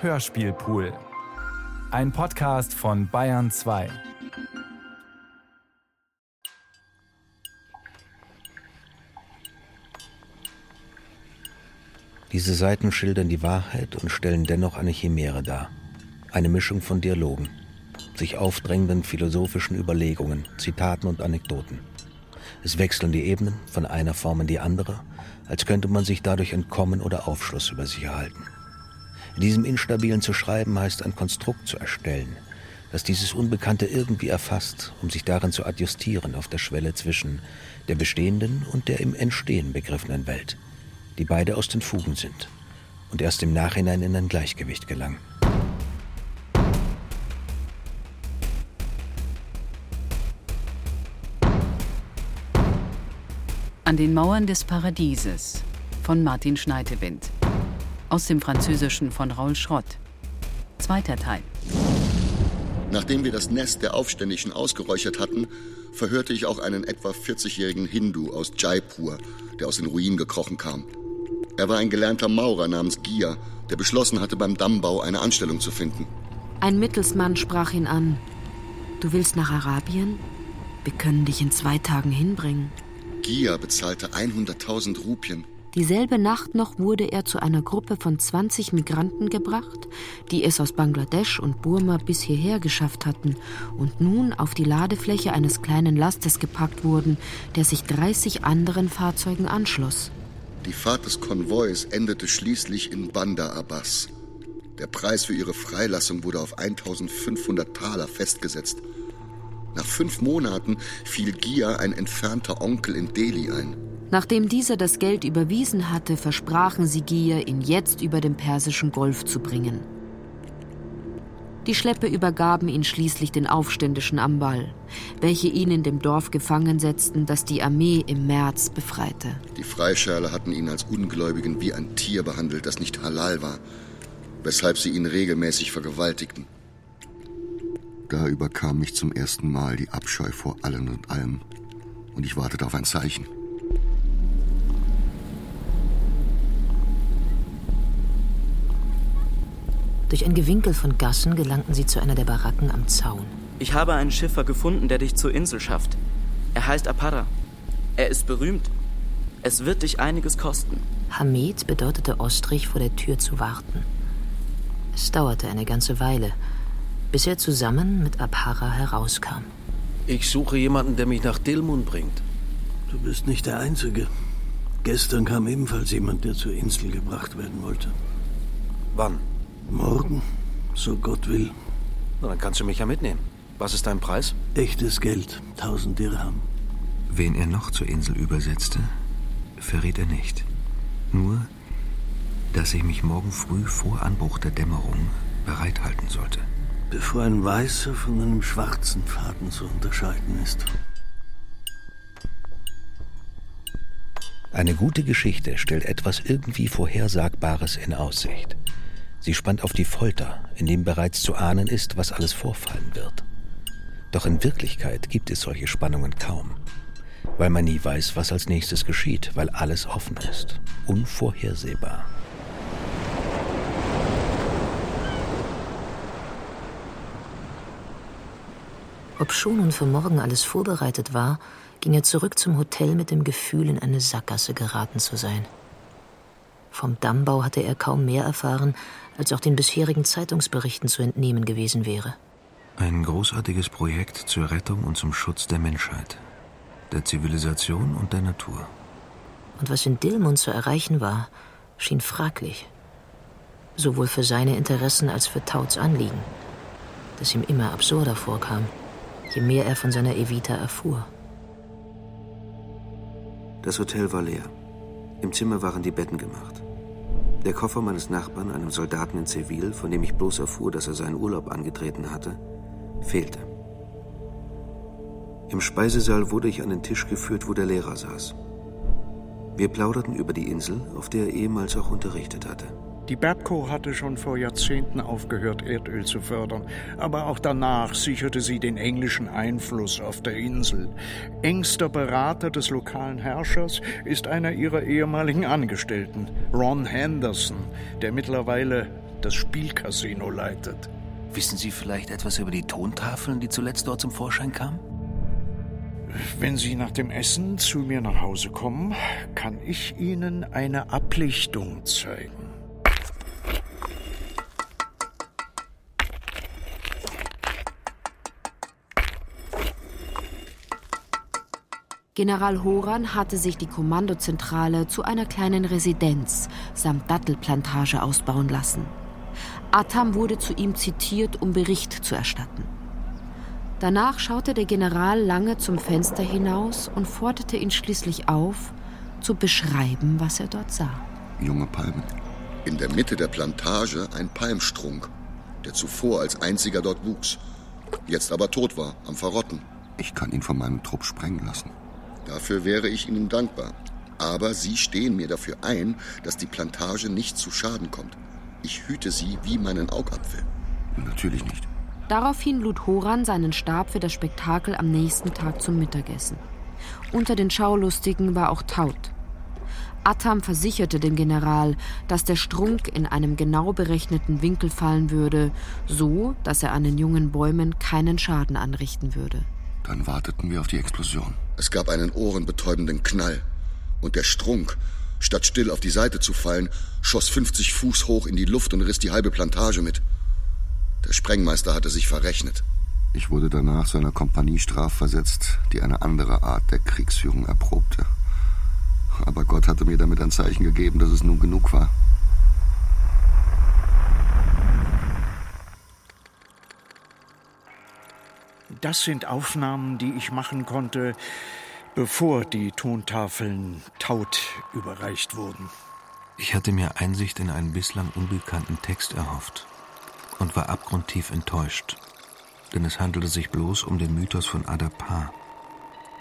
Hörspielpool. Ein Podcast von Bayern 2. Diese Seiten schildern die Wahrheit und stellen dennoch eine Chimäre dar. Eine Mischung von Dialogen, sich aufdrängenden philosophischen Überlegungen, Zitaten und Anekdoten. Es wechseln die Ebenen von einer Form in die andere, als könnte man sich dadurch entkommen oder Aufschluss über sich erhalten. In diesem Instabilen zu schreiben heißt ein Konstrukt zu erstellen, das dieses Unbekannte irgendwie erfasst, um sich darin zu adjustieren auf der Schwelle zwischen der bestehenden und der im Entstehen begriffenen Welt die beide aus den Fugen sind und erst im Nachhinein in ein Gleichgewicht gelangen. An den Mauern des Paradieses von Martin Schneidewind. Aus dem Französischen von Raul Schrott. Zweiter Teil. Nachdem wir das Nest der Aufständischen ausgeräuchert hatten, verhörte ich auch einen etwa 40-jährigen Hindu aus Jaipur, der aus den Ruinen gekrochen kam. Er war ein gelernter Maurer namens Gia, der beschlossen hatte, beim Dammbau eine Anstellung zu finden. Ein Mittelsmann sprach ihn an. Du willst nach Arabien? Wir können dich in zwei Tagen hinbringen. Gia bezahlte 100.000 Rupien. Dieselbe Nacht noch wurde er zu einer Gruppe von 20 Migranten gebracht, die es aus Bangladesch und Burma bis hierher geschafft hatten und nun auf die Ladefläche eines kleinen Lastes gepackt wurden, der sich 30 anderen Fahrzeugen anschloss. Die Fahrt des Konvois endete schließlich in Bandar Abbas. Der Preis für ihre Freilassung wurde auf 1500 Taler festgesetzt. Nach fünf Monaten fiel Gia ein entfernter Onkel in Delhi ein. Nachdem dieser das Geld überwiesen hatte, versprachen sie Gia, ihn jetzt über den Persischen Golf zu bringen. Die Schleppe übergaben ihn schließlich den Aufständischen Ambal, welche ihn in dem Dorf gefangen setzten, das die Armee im März befreite. Die Freischärler hatten ihn als Ungläubigen wie ein Tier behandelt, das nicht halal war, weshalb sie ihn regelmäßig vergewaltigten. Da überkam mich zum ersten Mal die Abscheu vor allen und allem, und ich wartete auf ein Zeichen. Durch ein Gewinkel von Gassen gelangten sie zu einer der Baracken am Zaun. Ich habe einen Schiffer gefunden, der dich zur Insel schafft. Er heißt Apara. Er ist berühmt. Es wird dich einiges kosten. Hamid bedeutete Ostrich, vor der Tür zu warten. Es dauerte eine ganze Weile, bis er zusammen mit Apara herauskam. Ich suche jemanden, der mich nach Dilmun bringt. Du bist nicht der Einzige. Gestern kam ebenfalls jemand, der zur Insel gebracht werden wollte. Wann? Morgen, so Gott will. Na, dann kannst du mich ja mitnehmen. Was ist dein Preis? Echtes Geld, 1000 Dirham. Wen er noch zur Insel übersetzte, verriet er nicht. Nur, dass ich mich morgen früh vor Anbruch der Dämmerung bereithalten sollte. Bevor ein weißer von einem schwarzen Faden zu unterscheiden ist. Eine gute Geschichte stellt etwas irgendwie Vorhersagbares in Aussicht. Sie spannt auf die Folter, in dem bereits zu ahnen ist, was alles vorfallen wird. Doch in Wirklichkeit gibt es solche Spannungen kaum, weil man nie weiß, was als nächstes geschieht, weil alles offen ist, unvorhersehbar. Ob schon nun für morgen alles vorbereitet war, ging er zurück zum Hotel mit dem Gefühl, in eine Sackgasse geraten zu sein. Vom Dammbau hatte er kaum mehr erfahren, als auch den bisherigen Zeitungsberichten zu entnehmen gewesen wäre. Ein großartiges Projekt zur Rettung und zum Schutz der Menschheit, der Zivilisation und der Natur. Und was in Dilmund zu erreichen war, schien fraglich. Sowohl für seine Interessen als für Tauts Anliegen, das ihm immer absurder vorkam, je mehr er von seiner Evita erfuhr. Das Hotel war leer. Im Zimmer waren die Betten gemacht. Der Koffer meines Nachbarn, einem Soldaten in Zivil, von dem ich bloß erfuhr, dass er seinen Urlaub angetreten hatte, fehlte. Im Speisesaal wurde ich an den Tisch geführt, wo der Lehrer saß. Wir plauderten über die Insel, auf der er ehemals auch unterrichtet hatte. Die Babco hatte schon vor Jahrzehnten aufgehört, Erdöl zu fördern, aber auch danach sicherte sie den englischen Einfluss auf der Insel. Engster Berater des lokalen Herrschers ist einer ihrer ehemaligen Angestellten, Ron Henderson, der mittlerweile das Spielcasino leitet. Wissen Sie vielleicht etwas über die Tontafeln, die zuletzt dort zum Vorschein kamen? Wenn Sie nach dem Essen zu mir nach Hause kommen, kann ich Ihnen eine Ablichtung zeigen. General Horan hatte sich die Kommandozentrale zu einer kleinen Residenz samt Dattelplantage ausbauen lassen. Atam wurde zu ihm zitiert, um Bericht zu erstatten. Danach schaute der General lange zum Fenster hinaus und forderte ihn schließlich auf, zu beschreiben, was er dort sah. Junge Palmen. In der Mitte der Plantage ein Palmstrunk, der zuvor als einziger dort wuchs, jetzt aber tot war, am Verrotten. Ich kann ihn von meinem Trupp sprengen lassen. Dafür wäre ich Ihnen dankbar. Aber Sie stehen mir dafür ein, dass die Plantage nicht zu Schaden kommt. Ich hüte sie wie meinen Augapfel. Natürlich nicht. Daraufhin lud Horan seinen Stab für das Spektakel am nächsten Tag zum Mittagessen. Unter den Schaulustigen war auch Taut. Atam versicherte dem General, dass der Strunk in einem genau berechneten Winkel fallen würde, so dass er an den jungen Bäumen keinen Schaden anrichten würde. Dann warteten wir auf die Explosion. Es gab einen ohrenbetäubenden Knall. Und der Strunk, statt still auf die Seite zu fallen, schoss 50 Fuß hoch in die Luft und riss die halbe Plantage mit. Der Sprengmeister hatte sich verrechnet. Ich wurde danach zu einer Kompanie strafversetzt, die eine andere Art der Kriegsführung erprobte. Aber Gott hatte mir damit ein Zeichen gegeben, dass es nun genug war. Das sind Aufnahmen, die ich machen konnte, bevor die Tontafeln taut überreicht wurden. Ich hatte mir Einsicht in einen bislang unbekannten Text erhofft und war abgrundtief enttäuscht, denn es handelte sich bloß um den Mythos von Adapa,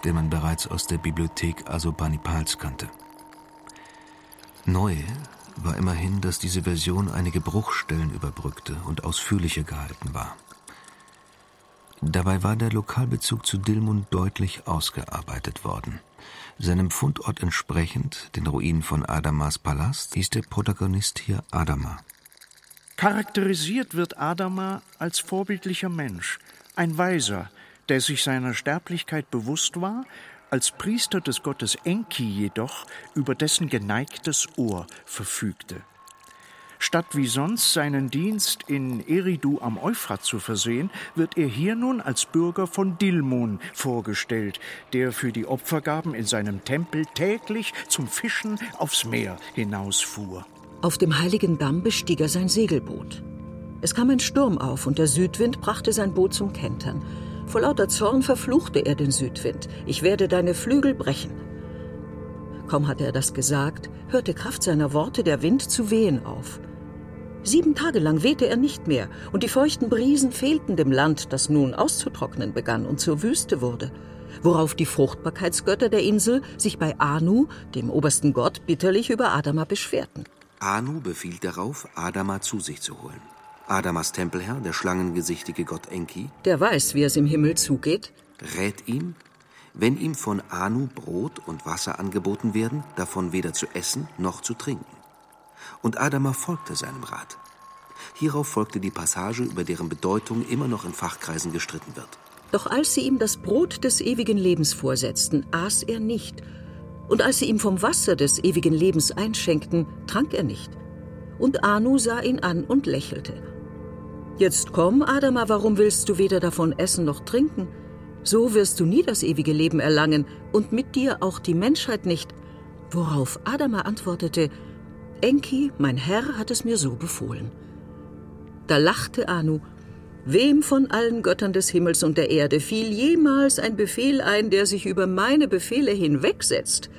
den man bereits aus der Bibliothek Asurbanipals kannte. Neu war immerhin, dass diese Version einige Bruchstellen überbrückte und ausführlicher gehalten war. Dabei war der Lokalbezug zu Dilmun deutlich ausgearbeitet worden. Seinem Fundort entsprechend, den Ruinen von Adamas Palast, hieß der Protagonist hier Adama. Charakterisiert wird Adama als vorbildlicher Mensch, ein Weiser, der sich seiner Sterblichkeit bewusst war, als Priester des Gottes Enki jedoch über dessen geneigtes Ohr verfügte. Statt wie sonst seinen Dienst in Eridu am Euphrat zu versehen, wird er hier nun als Bürger von Dilmun vorgestellt, der für die Opfergaben in seinem Tempel täglich zum Fischen aufs Meer hinausfuhr. Auf dem heiligen Damm bestieg er sein Segelboot. Es kam ein Sturm auf und der Südwind brachte sein Boot zum Kentern. Vor lauter Zorn verfluchte er den Südwind. Ich werde deine Flügel brechen. Kaum hatte er das gesagt, hörte Kraft seiner Worte der Wind zu wehen auf. Sieben Tage lang wehte er nicht mehr, und die feuchten Brisen fehlten dem Land, das nun auszutrocknen begann und zur Wüste wurde, worauf die Fruchtbarkeitsgötter der Insel sich bei Anu, dem obersten Gott, bitterlich über Adama beschwerten. Anu befiehlt darauf, Adama zu sich zu holen. Adamas Tempelherr, der schlangengesichtige Gott Enki, Der weiß, wie es im Himmel zugeht. rät ihm, wenn ihm von Anu Brot und Wasser angeboten werden, davon weder zu essen noch zu trinken. Und Adama folgte seinem Rat. Hierauf folgte die Passage, über deren Bedeutung immer noch in Fachkreisen gestritten wird. Doch als sie ihm das Brot des ewigen Lebens vorsetzten, aß er nicht. Und als sie ihm vom Wasser des ewigen Lebens einschenkten, trank er nicht. Und Anu sah ihn an und lächelte. Jetzt komm, Adama, warum willst du weder davon essen noch trinken? So wirst du nie das ewige Leben erlangen und mit dir auch die Menschheit nicht. Worauf Adama antwortete, Enki, mein Herr, hat es mir so befohlen. Da lachte Anu. Wem von allen Göttern des Himmels und der Erde fiel jemals ein Befehl ein, der sich über meine Befehle hinwegsetzt?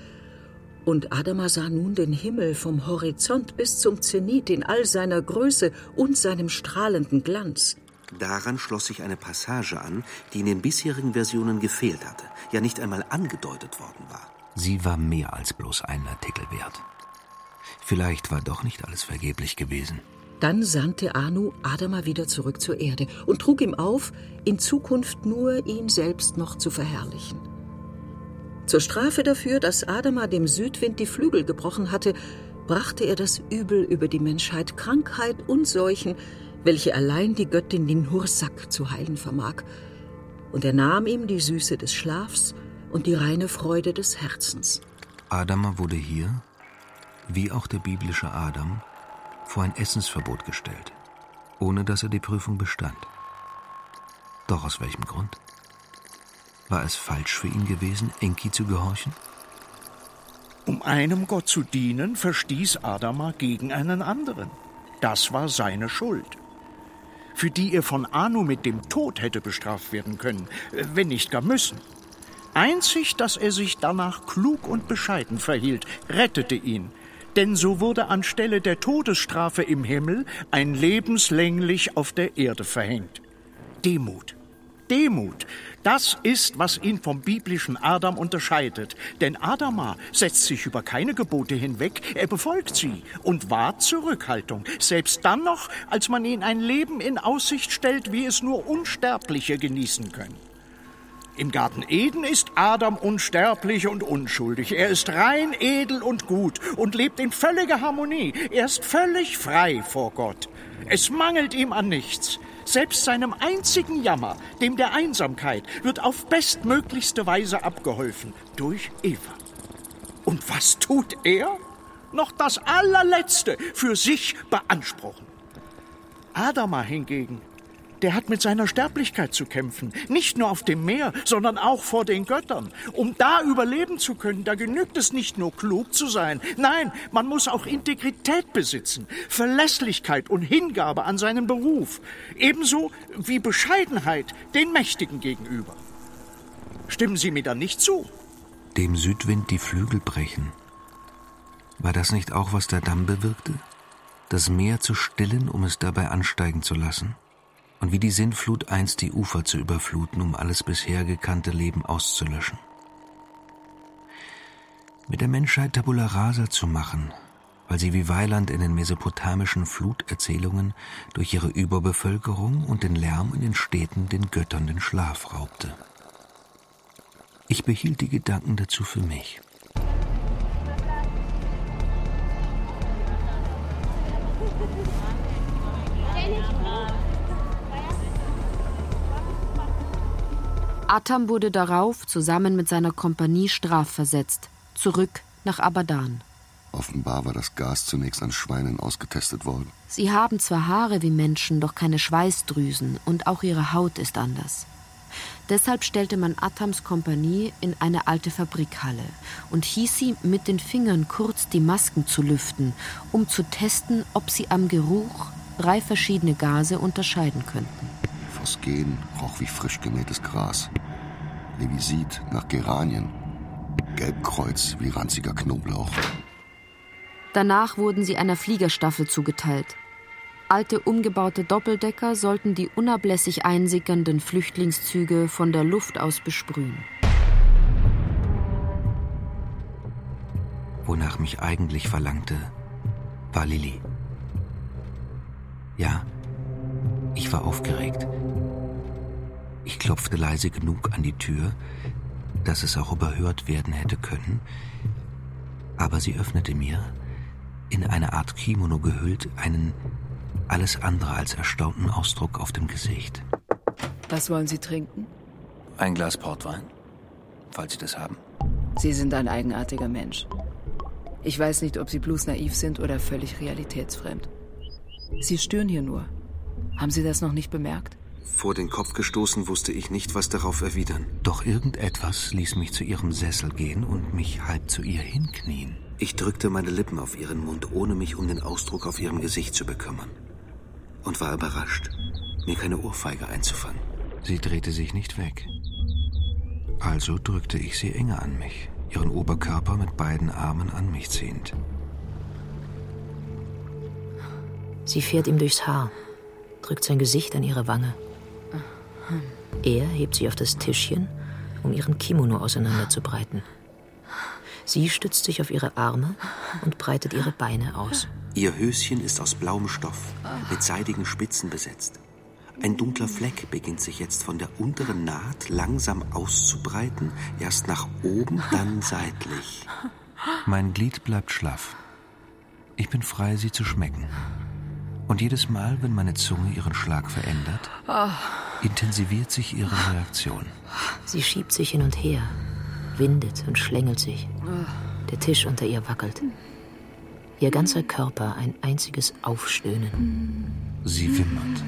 Und Adama sah nun den Himmel vom Horizont bis zum Zenit in all seiner Größe und seinem strahlenden Glanz. Daran schloss sich eine Passage an, die in den bisherigen Versionen gefehlt hatte, ja nicht einmal angedeutet worden war. Sie war mehr als bloß einen Artikel wert. Vielleicht war doch nicht alles vergeblich gewesen. Dann sandte Anu Adama wieder zurück zur Erde und trug ihm auf, in Zukunft nur ihn selbst noch zu verherrlichen. Zur Strafe dafür, dass Adama dem Südwind die Flügel gebrochen hatte, brachte er das Übel über die Menschheit, Krankheit und Seuchen, welche allein die Göttin Ninhursag zu heilen vermag. Und er nahm ihm die Süße des Schlafs und die reine Freude des Herzens. Adama wurde hier, wie auch der biblische Adam, vor ein Essensverbot gestellt, ohne dass er die Prüfung bestand. Doch aus welchem Grund? War es falsch für ihn gewesen, Enki zu gehorchen? Um einem Gott zu dienen, verstieß Adama gegen einen anderen. Das war seine Schuld. Für die er von Anu mit dem Tod hätte bestraft werden können, wenn nicht gar müssen. Einzig, dass er sich danach klug und bescheiden verhielt, rettete ihn. Denn so wurde anstelle der Todesstrafe im Himmel ein lebenslänglich auf der Erde verhängt. Demut. Demut, das ist, was ihn vom biblischen Adam unterscheidet. Denn Adama setzt sich über keine Gebote hinweg, er befolgt sie und wahrt Zurückhaltung, selbst dann noch, als man ihm ein Leben in Aussicht stellt, wie es nur Unsterbliche genießen können. Im Garten Eden ist Adam unsterblich und unschuldig. Er ist rein, edel und gut und lebt in völliger Harmonie. Er ist völlig frei vor Gott. Es mangelt ihm an nichts. Selbst seinem einzigen Jammer, dem der Einsamkeit, wird auf bestmöglichste Weise abgeholfen durch Eva. Und was tut er? Noch das allerletzte für sich beanspruchen. Adama hingegen der hat mit seiner Sterblichkeit zu kämpfen. Nicht nur auf dem Meer, sondern auch vor den Göttern. Um da überleben zu können, da genügt es nicht nur klug zu sein. Nein, man muss auch Integrität besitzen, Verlässlichkeit und Hingabe an seinen Beruf. Ebenso wie Bescheidenheit den Mächtigen gegenüber. Stimmen Sie mir dann nicht zu? Dem Südwind die Flügel brechen. War das nicht auch, was der Damm bewirkte? Das Meer zu stillen, um es dabei ansteigen zu lassen? Und wie die Sintflut einst die Ufer zu überfluten, um alles bisher gekannte Leben auszulöschen. Mit der Menschheit Tabula rasa zu machen, weil sie wie Weiland in den mesopotamischen Fluterzählungen durch ihre Überbevölkerung und den Lärm in den Städten den Göttern den Schlaf raubte. Ich behielt die Gedanken dazu für mich. Atam wurde darauf zusammen mit seiner Kompanie strafversetzt, zurück nach Abadan. Offenbar war das Gas zunächst an Schweinen ausgetestet worden. Sie haben zwar Haare wie Menschen, doch keine Schweißdrüsen und auch ihre Haut ist anders. Deshalb stellte man Atams Kompanie in eine alte Fabrikhalle und hieß sie, mit den Fingern kurz die Masken zu lüften, um zu testen, ob sie am Geruch drei verschiedene Gase unterscheiden könnten. Phosgen roch wie frisch gemähtes Gras. Levisit nach Geranien. Gelbkreuz wie ranziger Knoblauch. Danach wurden sie einer Fliegerstaffel zugeteilt. Alte umgebaute Doppeldecker sollten die unablässig einsickernden Flüchtlingszüge von der Luft aus besprühen. Wonach mich eigentlich verlangte, war Lilly. Ja, ich war aufgeregt. Ich klopfte leise genug an die Tür, dass es auch überhört werden hätte können, aber sie öffnete mir, in eine Art Kimono gehüllt, einen alles andere als erstaunten Ausdruck auf dem Gesicht. Was wollen Sie trinken? Ein Glas Portwein, falls Sie das haben. Sie sind ein eigenartiger Mensch. Ich weiß nicht, ob Sie bloß naiv sind oder völlig realitätsfremd. Sie stören hier nur. Haben Sie das noch nicht bemerkt? Vor den Kopf gestoßen wusste ich nicht, was darauf erwidern. Doch irgendetwas ließ mich zu ihrem Sessel gehen und mich halb zu ihr hinknien. Ich drückte meine Lippen auf ihren Mund, ohne mich um den Ausdruck auf ihrem Gesicht zu bekümmern. Und war überrascht, mir keine Ohrfeige einzufangen. Sie drehte sich nicht weg. Also drückte ich sie enger an mich, ihren Oberkörper mit beiden Armen an mich ziehend. Sie fährt ihm durchs Haar, drückt sein Gesicht an ihre Wange. Er hebt sie auf das Tischchen, um ihren Kimono auseinanderzubreiten. Sie stützt sich auf ihre Arme und breitet ihre Beine aus. Ihr Höschen ist aus blauem Stoff, mit seidigen Spitzen besetzt. Ein dunkler Fleck beginnt sich jetzt von der unteren Naht langsam auszubreiten, erst nach oben, dann seitlich. Mein Glied bleibt schlaff. Ich bin frei, sie zu schmecken. Und jedes Mal, wenn meine Zunge ihren Schlag verändert, Oh. intensiviert sich ihre Reaktion. Sie schiebt sich hin und her, windet und schlängelt sich. Der Tisch unter ihr wackelt. Ihr ganzer Körper ein einziges Aufstöhnen. Sie wimmert,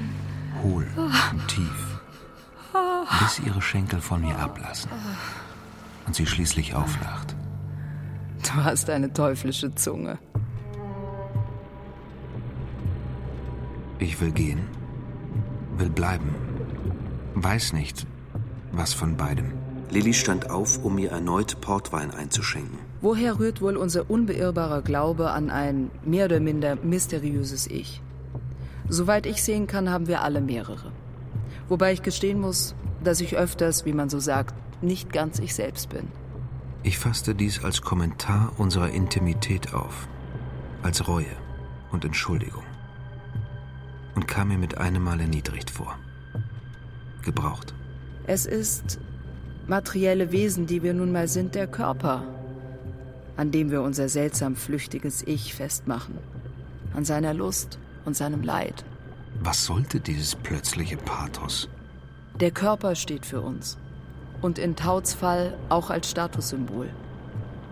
hohl und tief, bis ihre Schenkel von mir ablassen und sie schließlich auflacht. Du hast eine teuflische Zunge. Ich will gehen, will bleiben, weiß nicht, was von beidem. Lilly stand auf, um mir erneut Portwein einzuschenken. Woher rührt wohl unser unbeirrbarer Glaube an ein mehr oder minder mysteriöses Ich? Soweit ich sehen kann, haben wir alle mehrere. Wobei ich gestehen muss, dass ich öfters, wie man so sagt, nicht ganz ich selbst bin. Ich fasste dies als Kommentar unserer Intimität auf, als Reue und Entschuldigung und kam mir mit einem Mal erniedrigt vor. Gebraucht. Es ist materielle Wesen, die wir nun mal sind, der Körper, an dem wir unser seltsam flüchtiges Ich festmachen, an seiner Lust und seinem Leid. Was sollte dieses plötzliche Pathos? Der Körper steht für uns und in Tauts Fall auch als Statussymbol.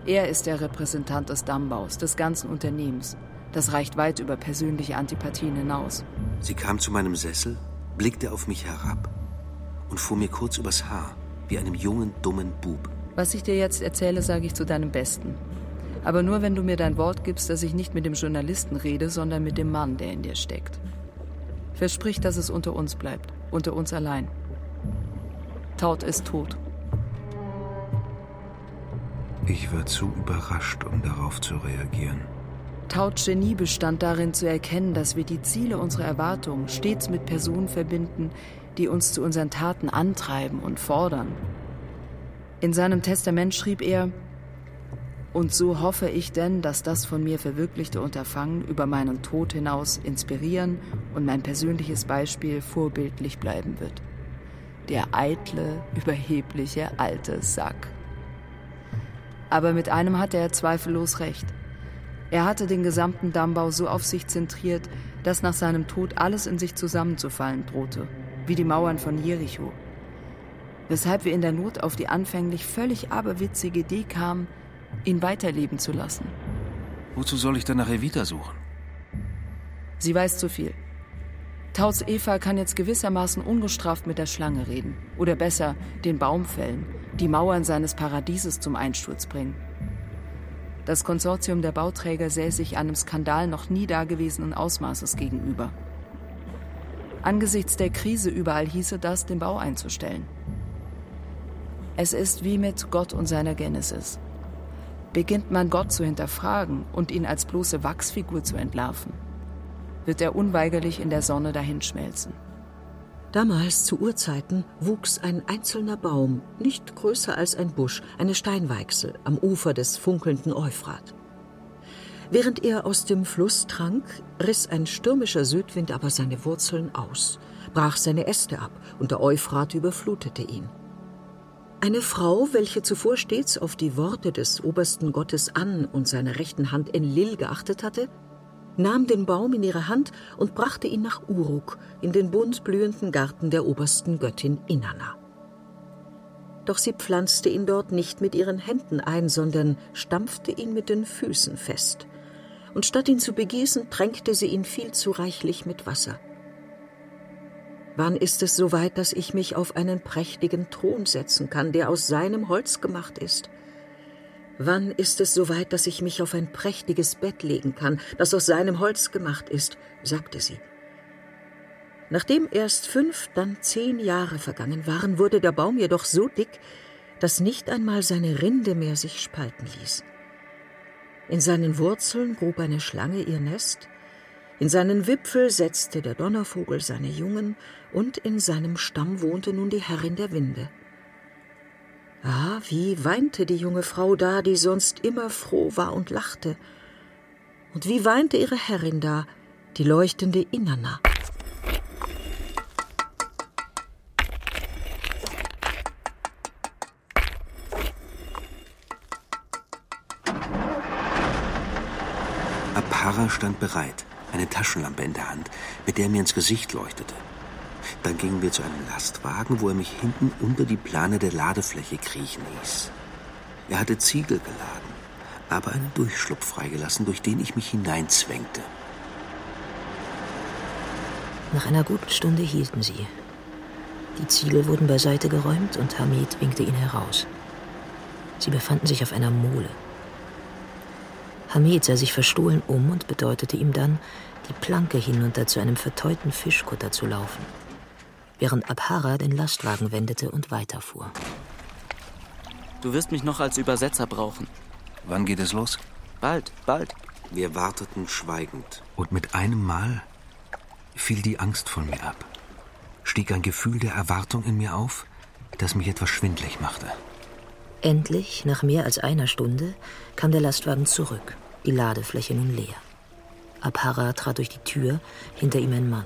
Er ist der Repräsentant des Dammbaus, des ganzen Unternehmens. Das reicht weit über persönliche Antipathien hinaus. Sie kam zu meinem Sessel, blickte auf mich herab und fuhr mir kurz übers Haar, wie einem jungen, dummen Bub. Was ich dir jetzt erzähle, sage ich zu deinem Besten. Aber nur, wenn du mir dein Wort gibst, dass ich nicht mit dem Journalisten rede, sondern mit dem Mann, der in dir steckt. Versprich, dass es unter uns bleibt, unter uns allein. Taut ist tot. Ich war zu überrascht, um darauf zu reagieren. Tauts Genie bestand darin zu erkennen, dass wir die Ziele unserer Erwartungen stets mit Personen verbinden, die uns zu unseren Taten antreiben und fordern. In seinem Testament schrieb er, und so hoffe ich denn, dass das von mir verwirklichte Unterfangen über meinen Tod hinaus inspirieren und mein persönliches Beispiel vorbildlich bleiben wird. Der eitle, überhebliche alte Sack. Aber mit einem hatte er zweifellos recht. Er hatte den gesamten Dammbau so auf sich zentriert, dass nach seinem Tod alles in sich zusammenzufallen drohte, wie die Mauern von Jericho. Weshalb wir in der Not auf die anfänglich völlig aberwitzige Idee kamen, ihn weiterleben zu lassen. Wozu soll ich dann nach Evita suchen? Sie weiß zu viel. Tauts Eva kann jetzt gewissermaßen ungestraft mit der Schlange reden. Oder besser, den Baum fällen, die Mauern seines Paradieses zum Einsturz bringen. Das Konsortium der Bauträger sähe sich einem Skandal noch nie dagewesenen Ausmaßes gegenüber. Angesichts der Krise überall hieße das, den Bau einzustellen. Es ist wie mit Gott und seiner Genesis. Beginnt man Gott zu hinterfragen und ihn als bloße Wachsfigur zu entlarven, wird er unweigerlich in der Sonne dahinschmelzen. Damals zu Urzeiten wuchs ein einzelner Baum, nicht größer als ein Busch, eine Steinweichsel am Ufer des funkelnden Euphrat. Während er aus dem Fluss trank, riss ein stürmischer Südwind aber seine Wurzeln aus, brach seine Äste ab und der Euphrat überflutete ihn. Eine Frau, welche zuvor stets auf die Worte des obersten Gottes An und seiner rechten Hand Enlil geachtet hatte, nahm den Baum in ihre Hand und brachte ihn nach Uruk, in den bunt blühenden Garten der obersten Göttin Inanna. Doch sie pflanzte ihn dort nicht mit ihren Händen ein, sondern stampfte ihn mit den Füßen fest. Und statt ihn zu begießen, tränkte sie ihn viel zu reichlich mit Wasser. Wann ist es so weit, dass ich mich auf einen prächtigen Thron setzen kann, der aus seinem Holz gemacht ist? Wann ist es so weit, dass ich mich auf ein prächtiges Bett legen kann, das aus seinem Holz gemacht ist? sagte sie. Nachdem erst fünf, dann zehn Jahre vergangen waren, wurde der Baum jedoch so dick, dass nicht einmal seine Rinde mehr sich spalten ließ. In seinen Wurzeln grub eine Schlange ihr Nest, in seinen Wipfel setzte der Donnervogel seine Jungen, und in seinem Stamm wohnte nun die Herrin der Winde. Ah, wie weinte die junge Frau da, die sonst immer froh war und lachte. Und wie weinte ihre Herrin da, die leuchtende Inanna. Apara stand bereit, eine Taschenlampe in der Hand, mit der er mir ins Gesicht leuchtete. Dann gingen wir zu einem Lastwagen, wo er mich hinten unter die Plane der Ladefläche kriechen ließ. Er hatte Ziegel geladen, aber einen Durchschlupf freigelassen, durch den ich mich hineinzwängte. Nach einer guten Stunde hielten sie. Die Ziegel wurden beiseite geräumt und Hamid winkte ihn heraus. Sie befanden sich auf einer Mole. Hamid sah sich verstohlen um und bedeutete ihm dann, die Planke hinunter zu einem verteuten Fischkutter zu laufen, während Abhara den Lastwagen wendete und weiterfuhr. Du wirst mich noch als Übersetzer brauchen. Wann geht es los? Bald, bald. Wir warteten schweigend. Und mit einem Mal fiel die Angst von mir ab. Stieg ein Gefühl der Erwartung in mir auf, das mich etwas schwindlig machte. Endlich, nach mehr als einer Stunde, kam der Lastwagen zurück, die Ladefläche nun leer. Abhara trat durch die Tür, hinter ihm ein Mann.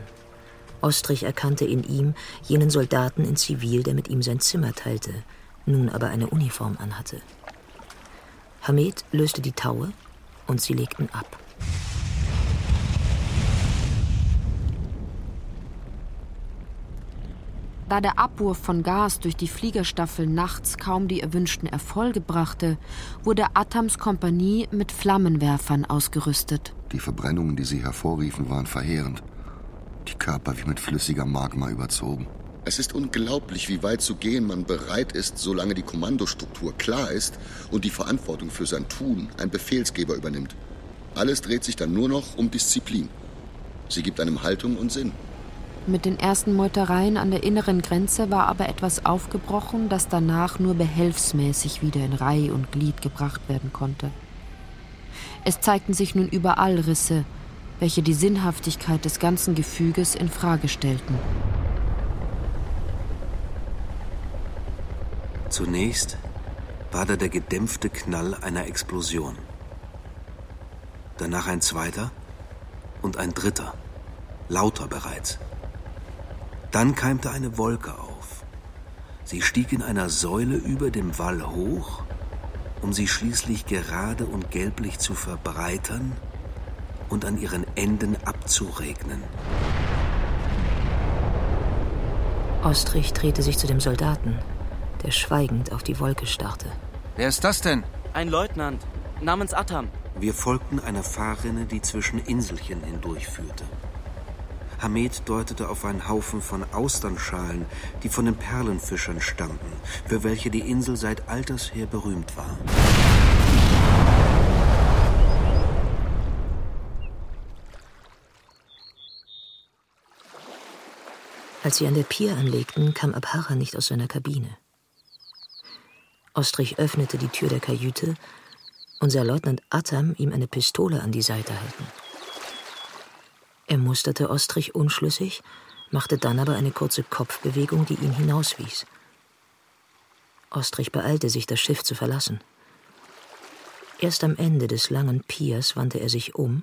Ostrich erkannte in ihm jenen Soldaten in Zivil, der mit ihm sein Zimmer teilte, nun aber eine Uniform anhatte. Hamed löste die Taue und sie legten ab. Da der Abwurf von Gas durch die Fliegerstaffel nachts kaum die erwünschten Erfolge brachte, wurde Atams Kompanie mit Flammenwerfern ausgerüstet. Die Verbrennungen, die sie hervorriefen, waren verheerend. Die Körper wie mit flüssiger Magma überzogen. Es ist unglaublich, wie weit zu gehen man bereit ist, solange die Kommandostruktur klar ist und die Verantwortung für sein Tun ein Befehlsgeber übernimmt. Alles dreht sich dann nur noch um Disziplin. Sie gibt einem Haltung und Sinn. Mit den ersten Meutereien an der inneren Grenze war aber etwas aufgebrochen, das danach nur behelfsmäßig wieder in Reih und Glied gebracht werden konnte. Es zeigten sich nun überall Risse, welche die Sinnhaftigkeit des ganzen Gefüges in Frage stellten. Zunächst war da der gedämpfte Knall einer Explosion. Danach ein zweiter und ein dritter, lauter bereits. Dann keimte eine Wolke auf. Sie stieg in einer Säule über dem Wall hoch, um sie schließlich gerade und gelblich zu verbreitern und an ihren Enden abzuregnen. Ostrich drehte sich zu dem Soldaten, der schweigend auf die Wolke starrte. Wer ist das denn? Ein Leutnant namens Atam. Wir folgten einer Fahrrinne, die zwischen Inselchen hindurchführte. Hamed deutete auf einen Haufen von Austernschalen, die von den Perlenfischern stammten, für welche die Insel seit alters her berühmt war. Als sie an der Pier anlegten, kam Abhara nicht aus seiner Kabine. Ostrich öffnete die Tür der Kajüte und sah Leutnant Atam ihm eine Pistole an die Seite halten. Er musterte Ostrich unschlüssig, machte dann aber eine kurze Kopfbewegung, die ihn hinauswies. Ostrich beeilte sich, das Schiff zu verlassen. Erst am Ende des langen Piers wandte er sich um,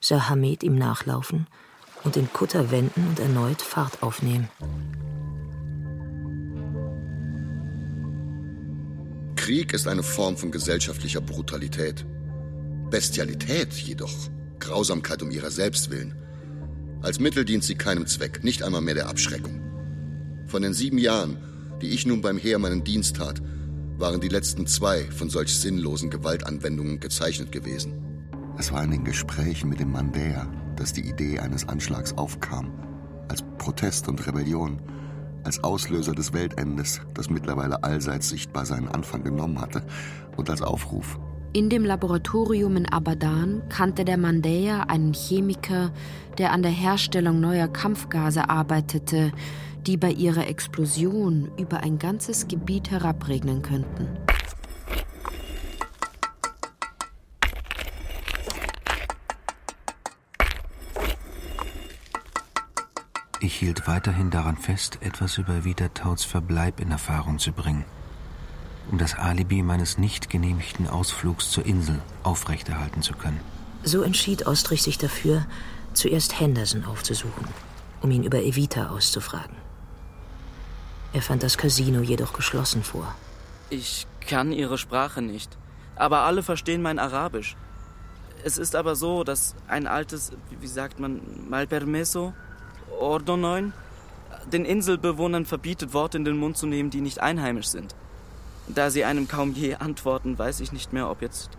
sah Hamed ihm nachlaufen und den Kutter wenden und erneut Fahrt aufnehmen. Krieg ist eine Form von gesellschaftlicher Brutalität. Bestialität jedoch, Grausamkeit um ihrer selbst willen, als Mittel dient sie keinem Zweck, nicht einmal mehr der Abschreckung. Von den sieben Jahren, die ich nun beim Heer meinen Dienst tat, waren die letzten zwei von solch sinnlosen Gewaltanwendungen gezeichnet gewesen. Es war in den Gesprächen mit dem Mandäer, dass die Idee eines Anschlags aufkam. Als Protest und Rebellion, als Auslöser des Weltendes, das mittlerweile allseits sichtbar seinen Anfang genommen hatte, und als Aufruf, in dem Laboratorium in Abadan kannte der Mandäer einen Chemiker, der an der Herstellung neuer Kampfgase arbeitete, die bei ihrer Explosion über ein ganzes Gebiet herabregnen könnten. Ich hielt weiterhin daran fest, etwas über Wiedertauts Verbleib in Erfahrung zu bringen um das Alibi meines nicht genehmigten Ausflugs zur Insel aufrechterhalten zu können. So entschied Ostrich sich dafür, zuerst Henderson aufzusuchen, um ihn über Evita auszufragen. Er fand das Casino jedoch geschlossen vor. Ich kann ihre Sprache nicht, aber alle verstehen mein Arabisch. Es ist aber so, dass ein altes, wie sagt man, Malpermeso, Ordo 9, den Inselbewohnern verbietet, Worte in den Mund zu nehmen, die nicht einheimisch sind. Da sie einem kaum je antworten, weiß ich nicht mehr, ob jetzt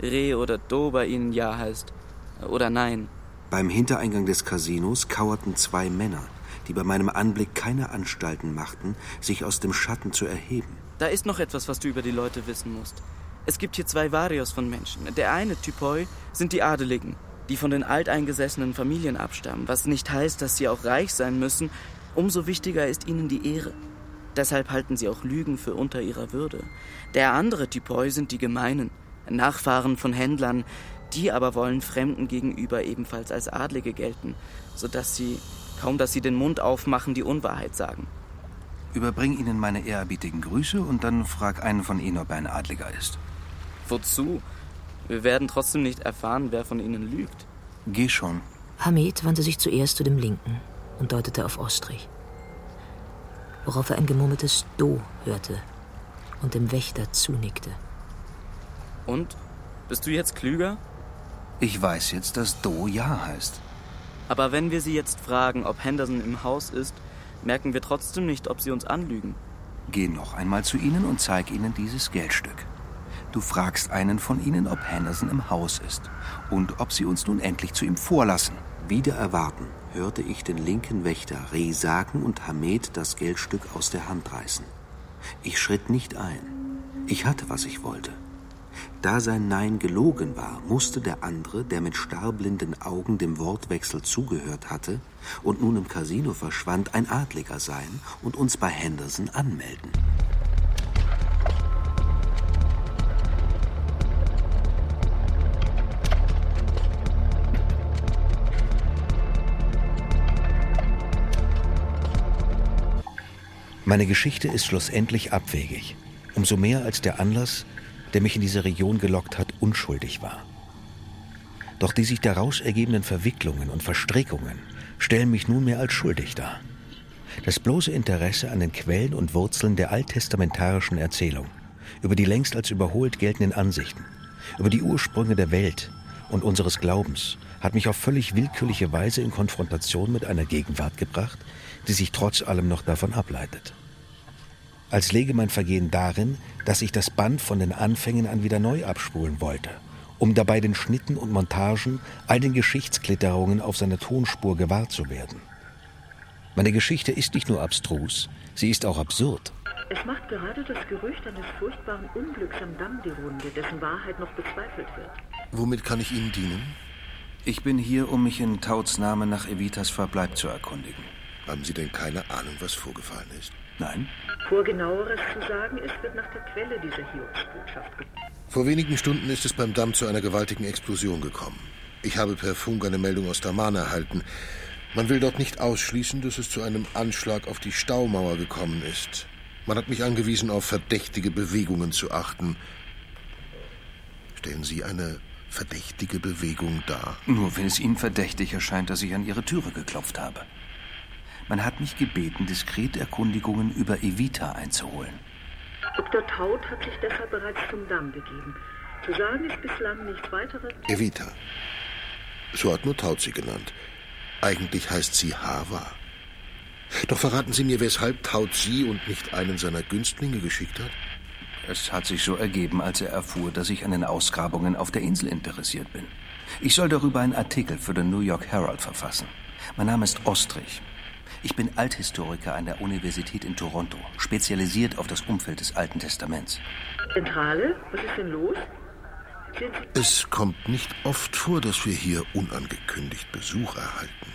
Re oder Do bei ihnen Ja heißt oder Nein. Beim Hintereingang des Casinos kauerten zwei Männer, die bei meinem Anblick keine Anstalten machten, sich aus dem Schatten zu erheben. Da ist noch etwas, was du über die Leute wissen musst. Es gibt hier zwei Varios von Menschen. Der eine Typoi sind die Adeligen, die von den alteingesessenen Familien abstammen, was nicht heißt, dass sie auch reich sein müssen. Umso wichtiger ist ihnen die Ehre. Deshalb halten sie auch Lügen für unter ihrer Würde. Der andere Typoi sind die Gemeinen, Nachfahren von Händlern, die aber wollen Fremden gegenüber ebenfalls als Adlige gelten, sodass sie, kaum dass sie den Mund aufmachen, die Unwahrheit sagen. Überbring ihnen meine ehrerbietigen Grüße und dann frag einen von ihnen, ob er ein Adliger ist. Wozu? Wir werden trotzdem nicht erfahren, wer von ihnen lügt. Geh schon. Hamed wandte sich zuerst zu dem Linken und deutete auf Ostrich, worauf er ein gemurmeltes Do hörte und dem Wächter zunickte. Und? Bist du jetzt klüger? Ich weiß jetzt, dass Do Ja heißt. Aber wenn wir sie jetzt fragen, ob Henderson im Haus ist, merken wir trotzdem nicht, ob sie uns anlügen. Geh noch einmal zu ihnen und zeig ihnen dieses Geldstück. Du fragst einen von ihnen, ob Henderson im Haus ist und ob sie uns nun endlich zu ihm vorlassen. Wieder erwarten, hörte ich den linken Wächter Reh sagen und Hamed das Geldstück aus der Hand reißen. Ich schritt nicht ein. Ich hatte, was ich wollte. Da sein Nein gelogen war, musste der andere, der mit starrblinden Augen dem Wortwechsel zugehört hatte und nun im Casino verschwand, ein Adliger sein und uns bei Henderson anmelden. Meine Geschichte ist schlussendlich abwegig. Umso mehr als der Anlass, der mich in diese Region gelockt hat, unschuldig war. Doch die sich daraus ergebenden Verwicklungen und Verstrickungen stellen mich nunmehr als schuldig dar. Das bloße Interesse an den Quellen und Wurzeln der alttestamentarischen Erzählung, über die längst als überholt geltenden Ansichten, über die Ursprünge der Welt und unseres Glaubens, hat mich auf völlig willkürliche Weise in Konfrontation mit einer Gegenwart gebracht, die sich trotz allem noch davon ableitet. Als läge mein Vergehen darin, dass ich das Band von den Anfängen an wieder neu abspulen wollte, um dabei den Schnitten und Montagen, all den Geschichtsklitterungen auf seiner Tonspur gewahr zu werden. Meine Geschichte ist nicht nur abstrus, sie ist auch absurd. Es macht gerade das Gerücht eines furchtbaren Unglücks am Damm die Runde, dessen Wahrheit noch bezweifelt wird. Womit kann ich Ihnen dienen? Ich bin hier, um mich in Tauts Name nach Evitas Verbleib zu erkundigen. Haben Sie denn keine Ahnung, was vorgefallen ist? Nein. Vor genaueres zu sagen ist, wird nach der Quelle dieser Hiobsbotschaft geguckt. Vor wenigen Stunden ist es beim Damm zu einer gewaltigen Explosion gekommen. Ich habe per Funk eine Meldung aus Daman erhalten. Man will dort nicht ausschließen, dass es zu einem Anschlag auf die Staumauer gekommen ist. Man hat mich angewiesen, auf verdächtige Bewegungen zu achten. Stellen Sie eine verdächtige Bewegung dar? Nur wenn es Ihnen verdächtig erscheint, dass ich an Ihre Türe geklopft habe. Man hat mich gebeten, diskret Erkundigungen über Evita einzuholen. Dr. Taut hat sich deshalb bereits zum Damm begeben. Zu sagen ist bislang nichts weiteres. Evita. So hat nur Taut sie genannt. Eigentlich heißt sie Hava. Doch verraten Sie mir, weshalb Taut Sie und nicht einen seiner Günstlinge geschickt hat? Es hat sich so ergeben, als er erfuhr, dass ich an den Ausgrabungen auf der Insel interessiert bin. Ich soll darüber einen Artikel für den New York Herald verfassen. Mein Name ist Ostrich. Ich bin Althistoriker an der Universität in Toronto, spezialisiert auf das Umfeld des Alten Testaments. Zentrale? Was ist denn los? Es kommt nicht oft vor, dass wir hier unangekündigt Besuch erhalten.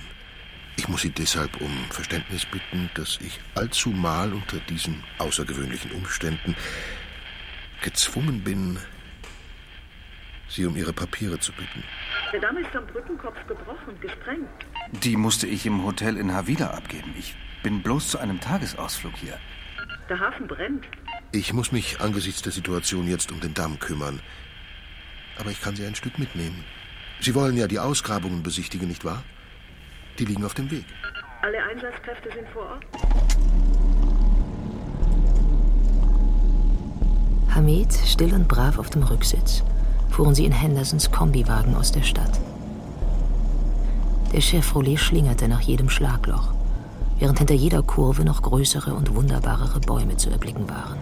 Ich muss Sie deshalb um Verständnis bitten, dass ich allzumal unter diesen außergewöhnlichen Umständen gezwungen bin, Sie um Ihre Papiere zu bitten. Der Damm ist am Brückenkopf gebrochen und gesprengt. Die musste ich im Hotel in Havila abgeben. Ich bin bloß zu einem Tagesausflug hier. Der Hafen brennt. Ich muss mich angesichts der Situation jetzt um den Damm kümmern. Aber ich kann Sie ein Stück mitnehmen. Sie wollen ja die Ausgrabungen besichtigen, nicht wahr? Die liegen auf dem Weg. Alle Einsatzkräfte sind vor Ort. Hamid, still und brav auf dem Rücksitz, fuhren sie in Hendersons Kombiwagen aus der Stadt. Der Chevrolet schlingerte nach jedem Schlagloch, während hinter jeder Kurve noch größere und wunderbarere Bäume zu erblicken waren.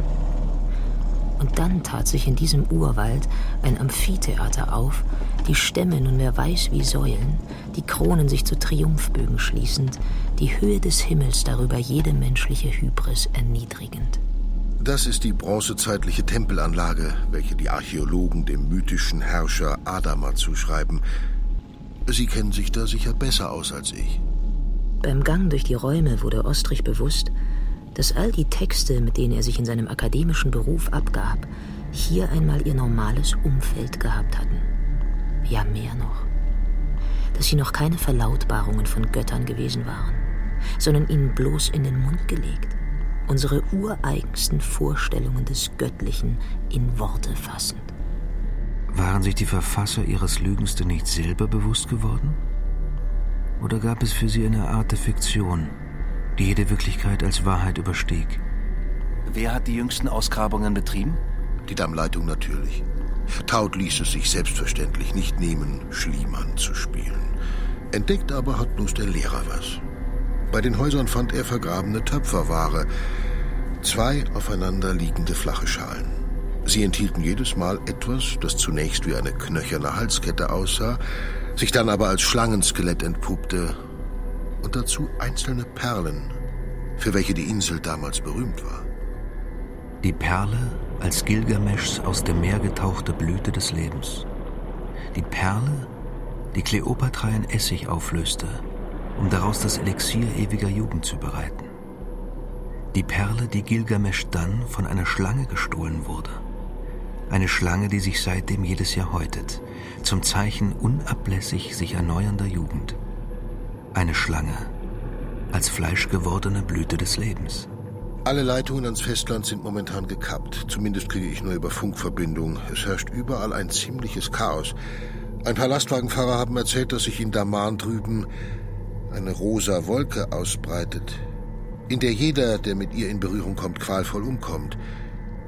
Und dann tat sich in diesem Urwald ein Amphitheater auf, die Stämme nunmehr weiß wie Säulen, die Kronen sich zu Triumphbögen schließend, die Höhe des Himmels darüber jede menschliche Hybris erniedrigend. Das ist die bronzezeitliche Tempelanlage, welche die Archäologen dem mythischen Herrscher Adama zuschreiben. Sie kennen sich da sicher besser aus als ich. Beim Gang durch die Räume wurde Ostrich bewusst, dass all die Texte, mit denen er sich in seinem akademischen Beruf abgab, hier einmal ihr normales Umfeld gehabt hatten. Ja, mehr noch. Dass sie noch keine Verlautbarungen von Göttern gewesen waren, sondern ihnen bloß in den Mund gelegt, unsere ureigensten Vorstellungen des Göttlichen in Worte fassend. Waren sich die Verfasser ihres Lügens denn nicht selber bewusst geworden? Oder gab es für sie eine Art der Fiktion, die jede Wirklichkeit als Wahrheit überstieg. Wer hat die jüngsten Ausgrabungen betrieben? Die Dammleitung natürlich. Taut ließ es sich selbstverständlich nicht nehmen, Schliemann zu spielen. Entdeckt aber hat bloß der Lehrer was. Bei den Häusern fand er vergrabene Töpferware, zwei aufeinander liegende flache Schalen. Sie enthielten jedes Mal etwas, das zunächst wie eine knöcherne Halskette aussah, sich dann aber als Schlangenskelett entpuppte und dazu einzelne Perlen, für welche die Insel damals berühmt war. Die Perle als Gilgameschs aus dem Meer getauchte Blüte des Lebens. Die Perle, die Kleopatra in Essig auflöste, um daraus das Elixier ewiger Jugend zu bereiten. Die Perle, die Gilgamesch dann von einer Schlange gestohlen wurde. Eine Schlange, die sich seitdem jedes Jahr häutet, zum Zeichen unablässig sich erneuernder Jugend eine Schlange als fleischgewordene Blüte des Lebens. Alle Leitungen ans Festland sind momentan gekappt. Zumindest kriege ich nur über Funkverbindung. Es herrscht überall ein ziemliches Chaos. Ein paar Lastwagenfahrer haben erzählt, dass sich in Daman drüben eine rosa Wolke ausbreitet, in der jeder, der mit ihr in Berührung kommt, qualvoll umkommt.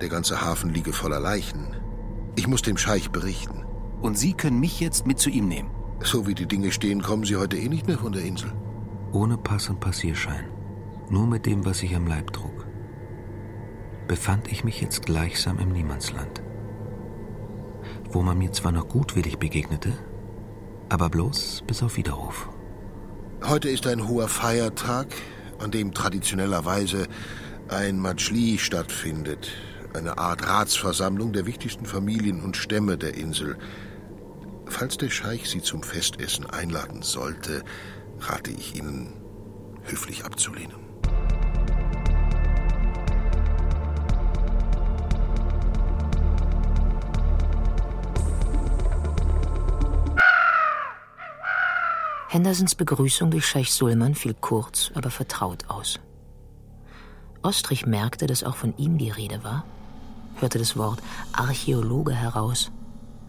Der ganze Hafen liege voller Leichen. Ich muss dem Scheich berichten. Und Sie können mich jetzt mit zu ihm nehmen? So wie die Dinge stehen, kommen Sie heute eh nicht mehr von der Insel. Ohne Pass und Passierschein, nur mit dem, was ich am Leib trug, befand ich mich jetzt gleichsam im Niemandsland, wo man mir zwar noch gutwillig begegnete, aber bloß bis auf Widerruf. Heute ist ein hoher Feiertag, an dem traditionellerweise ein Majli stattfindet, eine Art Ratsversammlung der wichtigsten Familien und Stämme der Insel, Falls der Scheich Sie zum Festessen einladen sollte, rate ich Ihnen, höflich abzulehnen. Hendersons Begrüßung durch Scheich Sulman fiel kurz, aber vertraut aus. Ostrich merkte, dass auch von ihm die Rede war, hörte das Wort Archäologe heraus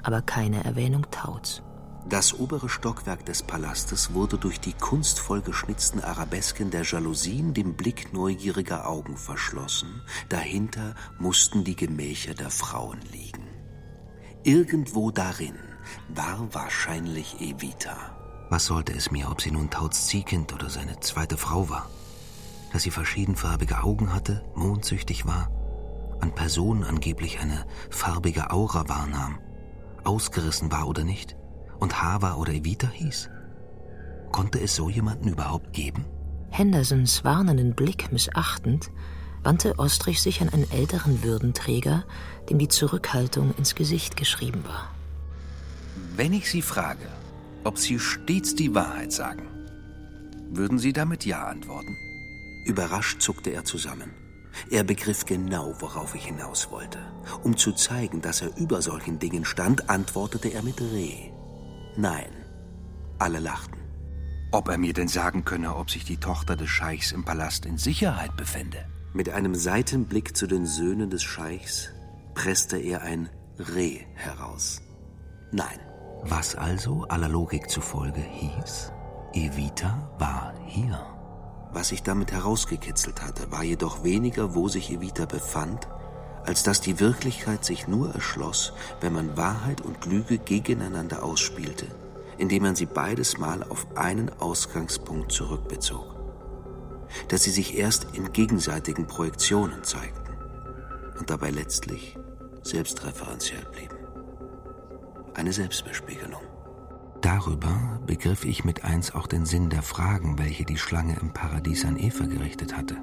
aber keine Erwähnung Tauts. Das obere Stockwerk des Palastes wurde durch die kunstvoll geschnitzten Arabesken der Jalousien dem Blick neugieriger Augen verschlossen. Dahinter mussten die Gemächer der Frauen liegen. Irgendwo darin war wahrscheinlich Evita. Was sollte es mir, ob sie nun Tauts Ziehkind oder seine zweite Frau war? Dass sie verschiedenfarbige Augen hatte, mondsüchtig war, an Personen angeblich eine farbige Aura wahrnahm ausgerissen war oder nicht und Hava oder Evita hieß? Konnte es so jemanden überhaupt geben? Hendersons warnenden Blick missachtend, wandte Ostrich sich an einen älteren Würdenträger, dem die Zurückhaltung ins Gesicht geschrieben war. Wenn ich Sie frage, ob Sie stets die Wahrheit sagen, würden Sie damit Ja antworten? Überrascht zuckte er zusammen. Er begriff genau, worauf ich hinaus wollte. Um zu zeigen, dass er über solchen Dingen stand, antwortete er mit Reh. Nein. Alle lachten. Ob er mir denn sagen könne, ob sich die Tochter des Scheichs im Palast in Sicherheit befände? Mit einem Seitenblick zu den Söhnen des Scheichs presste er ein Reh heraus. Nein. Was also aller Logik zufolge hieß, Evita war hier. Was ich damit herausgekitzelt hatte, war jedoch weniger, wo sich Evita befand, als dass die Wirklichkeit sich nur erschloss, wenn man Wahrheit und Lüge gegeneinander ausspielte, indem man sie beides Mal auf einen Ausgangspunkt zurückbezog. Dass sie sich erst in gegenseitigen Projektionen zeigten und dabei letztlich selbstreferenziell blieben. Eine Selbstbespiegelung. Darüber begriff ich mit eins auch den Sinn der Fragen, welche die Schlange im Paradies an Eva gerichtet hatte.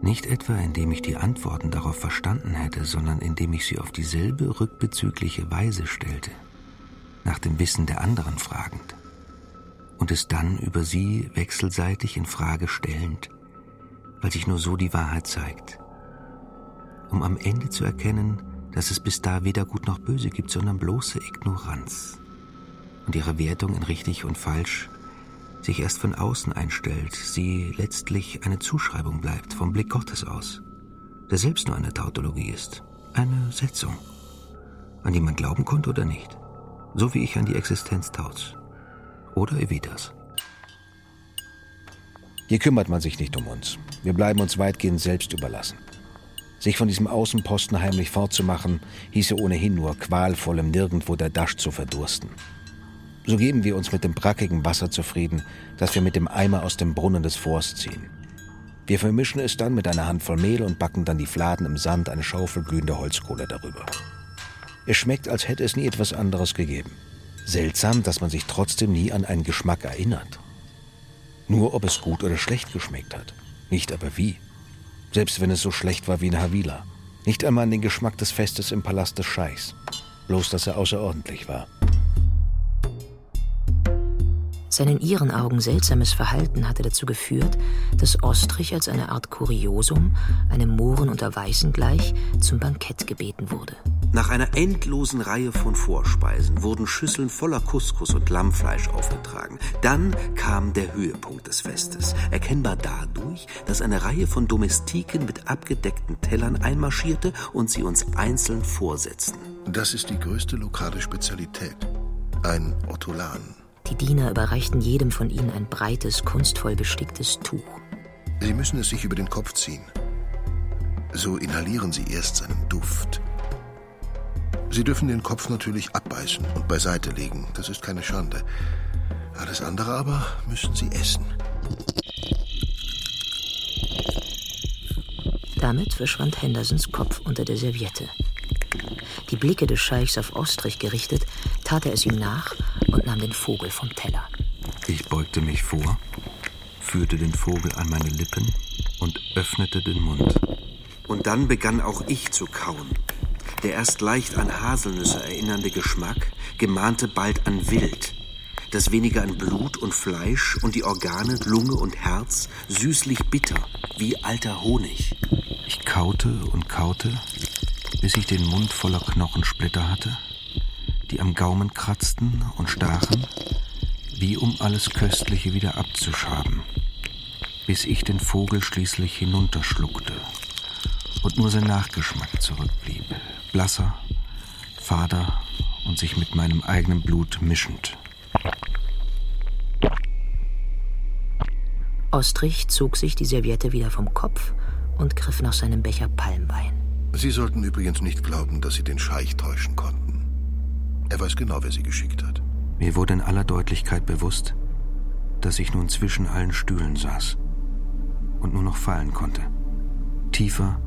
Nicht etwa, indem ich die Antworten darauf verstanden hätte, sondern indem ich sie auf dieselbe rückbezügliche Weise stellte, nach dem Wissen der anderen fragend, und es dann über sie wechselseitig in Frage stellend, weil sich nur so die Wahrheit zeigt, um am Ende zu erkennen, dass es bis da weder gut noch böse gibt, sondern bloße Ignoranz und ihre Wertung in richtig und falsch sich erst von außen einstellt, sie letztlich eine Zuschreibung bleibt vom Blick Gottes aus, der selbst nur eine Tautologie ist, eine Setzung, an die man glauben konnte oder nicht, so wie ich an die Existenz Tauts oder Evitas. Hier kümmert man sich nicht um uns. Wir bleiben uns weitgehend selbst überlassen. Sich von diesem Außenposten heimlich fortzumachen, hieße ohnehin nur qualvollem Nirgendwo der Dasch zu verdursten. So geben wir uns mit dem brackigen Wasser zufrieden, das wir mit dem Eimer aus dem Brunnen des Forsts ziehen. Wir vermischen es dann mit einer Handvoll Mehl und backen dann die Fladen im Sand eine Schaufel glühender Holzkohle darüber. Es schmeckt, als hätte es nie etwas anderes gegeben. Seltsam, dass man sich trotzdem nie an einen Geschmack erinnert. Nur ob es gut oder schlecht geschmeckt hat. Nicht aber wie. Selbst wenn es so schlecht war wie in Havila. Nicht einmal an den Geschmack des Festes im Palast des Scheichs. Bloß, dass er außerordentlich war. Sein in ihren Augen seltsames Verhalten hatte dazu geführt, dass Ostrich als eine Art Kuriosum, einem Mohren unter Weißen gleich, zum Bankett gebeten wurde. Nach einer endlosen Reihe von Vorspeisen wurden Schüsseln voller Couscous und Lammfleisch aufgetragen. Dann kam der Höhepunkt des Festes, erkennbar dadurch, dass eine Reihe von Domestiken mit abgedeckten Tellern einmarschierte und sie uns einzeln vorsetzten. Das ist die größte lokale Spezialität. Ein Ortolan. Die Diener überreichten jedem von ihnen ein breites, kunstvoll besticktes Tuch. Sie müssen es sich über den Kopf ziehen. So inhalieren Sie erst seinen Duft. Sie dürfen den Kopf natürlich abbeißen und beiseite legen. Das ist keine Schande. Alles andere aber müssen Sie essen. Damit verschwand Hendersons Kopf unter der Serviette. Die Blicke des Scheichs auf Ostrich gerichtet, tat er es ihm nach und nahm den Vogel vom Teller. Ich beugte mich vor, führte den Vogel an meine Lippen und öffnete den Mund. Und dann begann auch ich zu kauen. Der erst leicht an Haselnüsse erinnernde Geschmack gemahnte bald an Wild, das weniger an Blut und Fleisch und die Organe, Lunge und Herz süßlich bitter, wie alter Honig. Ich kaute und kaute, bis ich den Mund voller Knochensplitter hatte, die am Gaumen kratzten und stachen, wie um alles Köstliche wieder abzuschaben, bis ich den Vogel schließlich hinunterschluckte und nur sein Nachgeschmack zurückblieb, blasser, fader und sich mit meinem eigenen Blut mischend. Ostrich zog sich die Serviette wieder vom Kopf und griff nach seinem Becher Palmwein. Sie sollten übrigens nicht glauben, dass Sie den Scheich täuschen konnten. Er weiß genau, wer Sie geschickt hat. Mir wurde in aller Deutlichkeit bewusst, dass ich nun zwischen allen Stühlen saß und nur noch fallen konnte. Tiefer,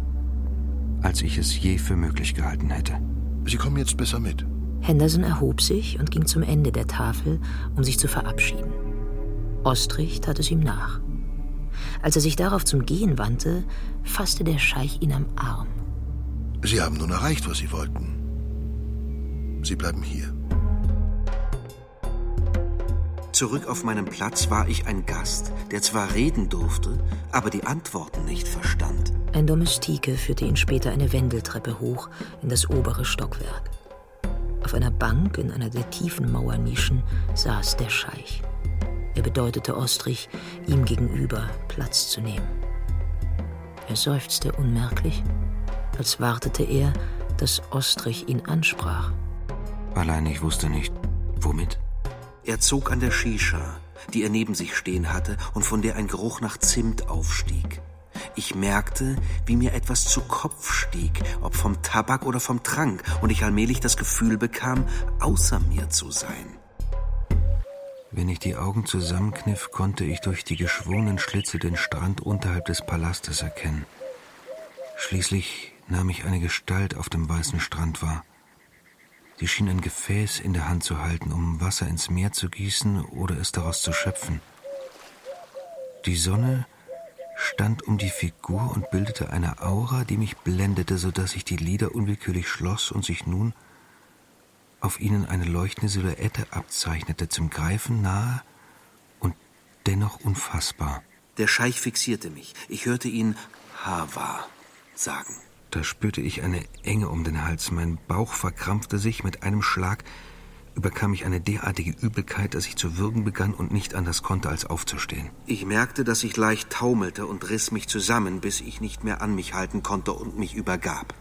als ich es je für möglich gehalten hätte. Sie kommen jetzt besser mit. Henderson erhob sich und ging zum Ende der Tafel, um sich zu verabschieden. Ostrich tat es ihm nach. Als er sich darauf zum Gehen wandte, fasste der Scheich ihn am Arm. Sie haben nun erreicht, was Sie wollten. Sie bleiben hier. Zurück auf meinem Platz war ich ein Gast, der zwar reden durfte, aber die Antworten nicht verstand. Ein Domestike führte ihn später eine Wendeltreppe hoch in das obere Stockwerk. Auf einer Bank in einer der tiefen Mauernischen saß der Scheich. Er bedeutete Ostrich, ihm gegenüber Platz zu nehmen. Er seufzte unmerklich als wartete er, dass Ostrich ihn ansprach. Allein ich wusste nicht, womit. Er zog an der Shisha, die er neben sich stehen hatte und von der ein Geruch nach Zimt aufstieg. Ich merkte, wie mir etwas zu Kopf stieg, ob vom Tabak oder vom Trank, und ich allmählich das Gefühl bekam, außer mir zu sein. Wenn ich die Augen zusammenkniff, konnte ich durch die geschwungenen Schlitze den Strand unterhalb des Palastes erkennen. Schließlich nahm ich eine Gestalt auf dem weißen Strand wahr. Sie schien ein Gefäß in der Hand zu halten, um Wasser ins Meer zu gießen oder es daraus zu schöpfen. Die Sonne stand um die Figur und bildete eine Aura, die mich blendete, so dass ich die Lider unwillkürlich schloss und sich nun auf ihnen eine leuchtende Silhouette abzeichnete, zum Greifen nahe und dennoch unfassbar. Der Scheich fixierte mich. Ich hörte ihn Hava sagen. Da spürte ich eine Enge um den Hals. Mein Bauch verkrampfte sich. Mit einem Schlag überkam ich eine derartige Übelkeit, dass ich zu würgen begann und nicht anders konnte, als aufzustehen. Ich merkte, dass ich leicht taumelte und riss mich zusammen, bis ich nicht mehr an mich halten konnte und mich übergab.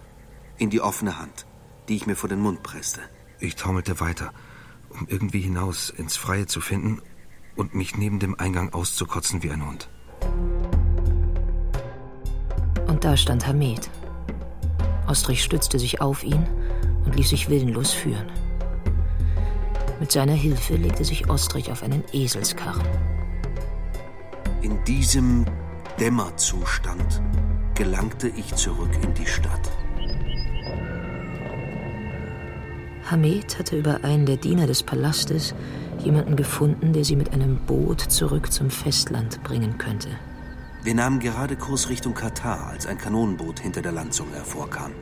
In die offene Hand, die ich mir vor den Mund presste. Ich taumelte weiter, um irgendwie hinaus ins Freie zu finden und mich neben dem Eingang auszukotzen wie ein Hund. Und da stand Hamed. Ostrich stützte sich auf ihn und ließ sich willenlos führen. Mit seiner Hilfe legte sich Ostrich auf einen Eselskarren. In diesem Dämmerzustand gelangte ich zurück in die Stadt. Hamed hatte über einen der Diener des Palastes jemanden gefunden, der sie mit einem Boot zurück zum Festland bringen könnte. Wir nahmen gerade Kurs Richtung Katar, als ein Kanonenboot hinter der Landzunge hervorkam.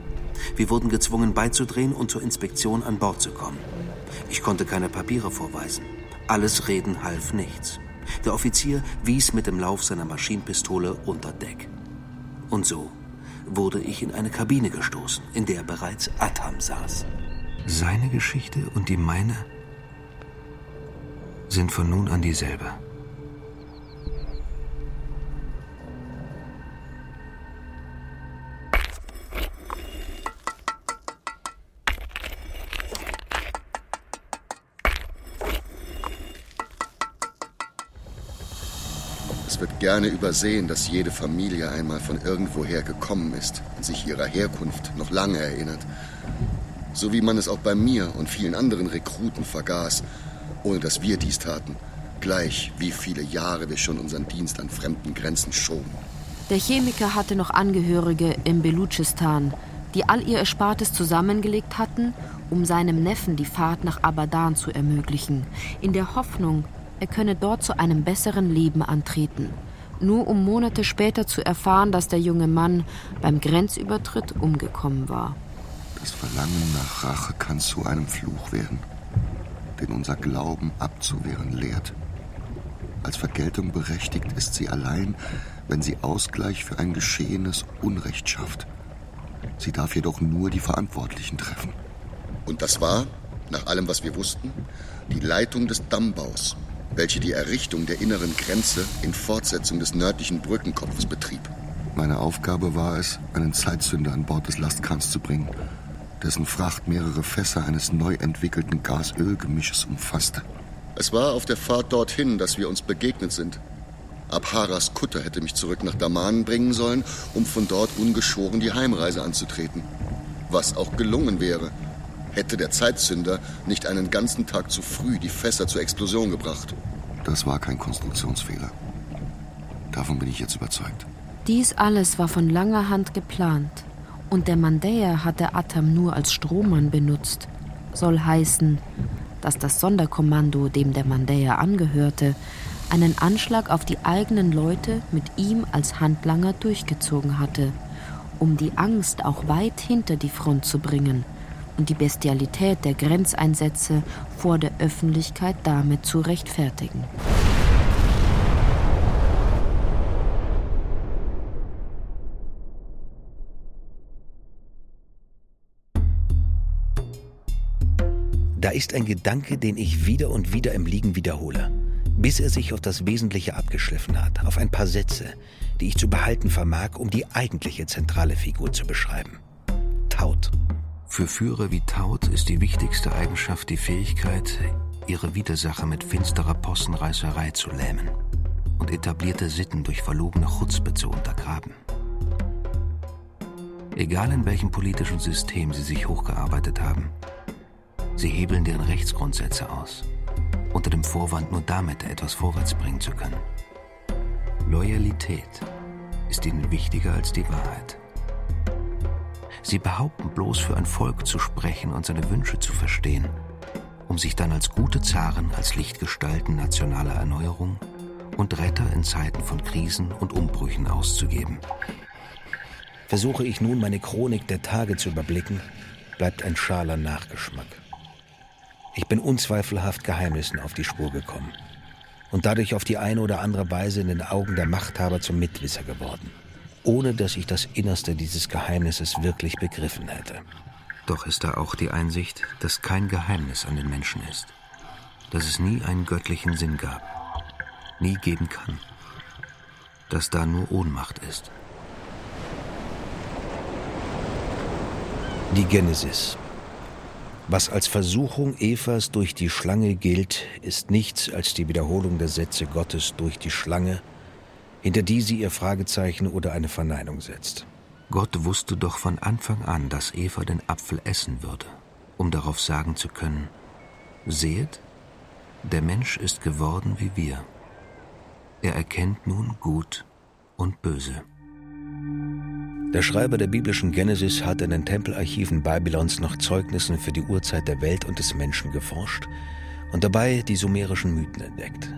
Wir wurden gezwungen beizudrehen und zur Inspektion an Bord zu kommen. Ich konnte keine Papiere vorweisen. Alles Reden half nichts. Der Offizier wies mit dem Lauf seiner Maschinenpistole unter Deck. Und so wurde ich in eine Kabine gestoßen, in der bereits Atam saß. Seine Geschichte und die meine sind von nun an dieselbe. Gerne übersehen, dass jede Familie einmal von irgendwoher gekommen ist und sich ihrer Herkunft noch lange erinnert. So wie man es auch bei mir und vielen anderen Rekruten vergaß, ohne dass wir dies taten. Gleich wie viele Jahre wir schon unseren Dienst an fremden Grenzen schoben. Der Chemiker hatte noch Angehörige im Belutschistan, die all ihr Erspartes zusammengelegt hatten, um seinem Neffen die Fahrt nach Abadan zu ermöglichen, in der Hoffnung, er könne dort zu einem besseren Leben antreten. Nur um Monate später zu erfahren, dass der junge Mann beim Grenzübertritt umgekommen war. Das Verlangen nach Rache kann zu einem Fluch werden, den unser Glauben abzuwehren lehrt. Als Vergeltung berechtigt ist sie allein, wenn sie Ausgleich für ein geschehenes Unrecht schafft. Sie darf jedoch nur die Verantwortlichen treffen. Und das war, nach allem, was wir wussten, die Leitung des Dammbaus, welche die Errichtung der inneren Grenze in Fortsetzung des nördlichen Brückenkopfes betrieb. Meine Aufgabe war es, einen Zeitzünder an Bord des Lastkahns zu bringen, dessen Fracht mehrere Fässer eines neu entwickelten Gas-Öl-Gemisches umfasste. Es war auf der Fahrt dorthin, dass wir uns begegnet sind. Abharas Kutter hätte mich zurück nach Daman bringen sollen, um von dort ungeschoren die Heimreise anzutreten. Was auch gelungen wäre, hätte der Zeitzünder nicht einen ganzen Tag zu früh die Fässer zur Explosion gebracht. Das war kein Konstruktionsfehler. Davon bin ich jetzt überzeugt. Dies alles war von langer Hand geplant. Und der Mandäer hatte Atam nur als Strohmann benutzt. Soll heißen, dass das Sonderkommando, dem der Mandäer angehörte, einen Anschlag auf die eigenen Leute mit ihm als Handlanger durchgezogen hatte, um die Angst auch weit hinter die Front zu bringen und die Bestialität der Grenzeinsätze vor der Öffentlichkeit damit zu rechtfertigen. Da ist ein Gedanke, den ich wieder und wieder im Liegen wiederhole, bis er sich auf das Wesentliche abgeschliffen hat, auf ein paar Sätze, die ich zu behalten vermag, um die eigentliche zentrale Figur zu beschreiben. Taut. Für Führer wie Taut ist die wichtigste Eigenschaft die Fähigkeit, ihre Widersacher mit finsterer Possenreißerei zu lähmen und etablierte Sitten durch verlogene Chutzpe zu untergraben. Egal in welchem politischen System sie sich hochgearbeitet haben, sie hebeln deren Rechtsgrundsätze aus, unter dem Vorwand, nur damit etwas vorwärts bringen zu können. Loyalität ist ihnen wichtiger als die Wahrheit. Sie behaupten bloß für ein Volk zu sprechen und seine Wünsche zu verstehen, um sich dann als gute Zaren, als Lichtgestalten nationaler Erneuerung und Retter in Zeiten von Krisen und Umbrüchen auszugeben. Versuche ich nun meine Chronik der Tage zu überblicken, bleibt ein schaler Nachgeschmack. Ich bin unzweifelhaft Geheimnissen auf die Spur gekommen und dadurch auf die eine oder andere Weise in den Augen der Machthaber zum Mitwisser geworden, ohne dass ich das Innerste dieses Geheimnisses wirklich begriffen hätte. Doch ist da auch die Einsicht, dass kein Geheimnis an den Menschen ist, dass es nie einen göttlichen Sinn gab, nie geben kann, dass da nur Ohnmacht ist. Die Genesis. Was als Versuchung Evas durch die Schlange gilt, ist nichts als die Wiederholung der Sätze Gottes durch die Schlange, hinter die sie ihr Fragezeichen oder eine Verneinung setzt. Gott wusste doch von Anfang an, dass Eva den Apfel essen würde, um darauf sagen zu können, seht, der Mensch ist geworden wie wir. Er erkennt nun Gut und Böse. Der Schreiber der biblischen Genesis hat in den Tempelarchiven Babylons nach Zeugnissen für die Urzeit der Welt und des Menschen geforscht und dabei die sumerischen Mythen entdeckt.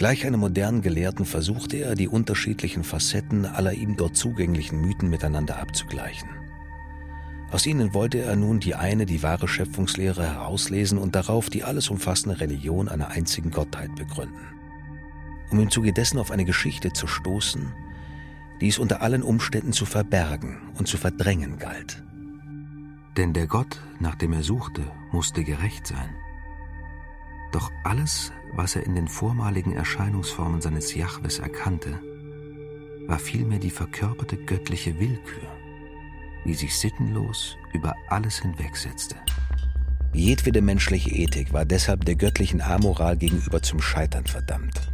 Gleich einem modernen Gelehrten versuchte er, die unterschiedlichen Facetten aller ihm dort zugänglichen Mythen miteinander abzugleichen. Aus ihnen wollte er nun die eine, die wahre Schöpfungslehre herauslesen und darauf die alles umfassende Religion einer einzigen Gottheit begründen. Um im Zuge dessen auf eine Geschichte zu stoßen, die es unter allen Umständen zu verbergen und zu verdrängen galt. Denn der Gott, nach dem er suchte, musste gerecht sein. Doch alles, was er in den vormaligen Erscheinungsformen seines Jahwes erkannte, war vielmehr die verkörperte göttliche Willkür, die sich sittenlos über alles hinwegsetzte. Jedwede menschliche Ethik war deshalb der göttlichen Amoral gegenüber zum Scheitern verdammt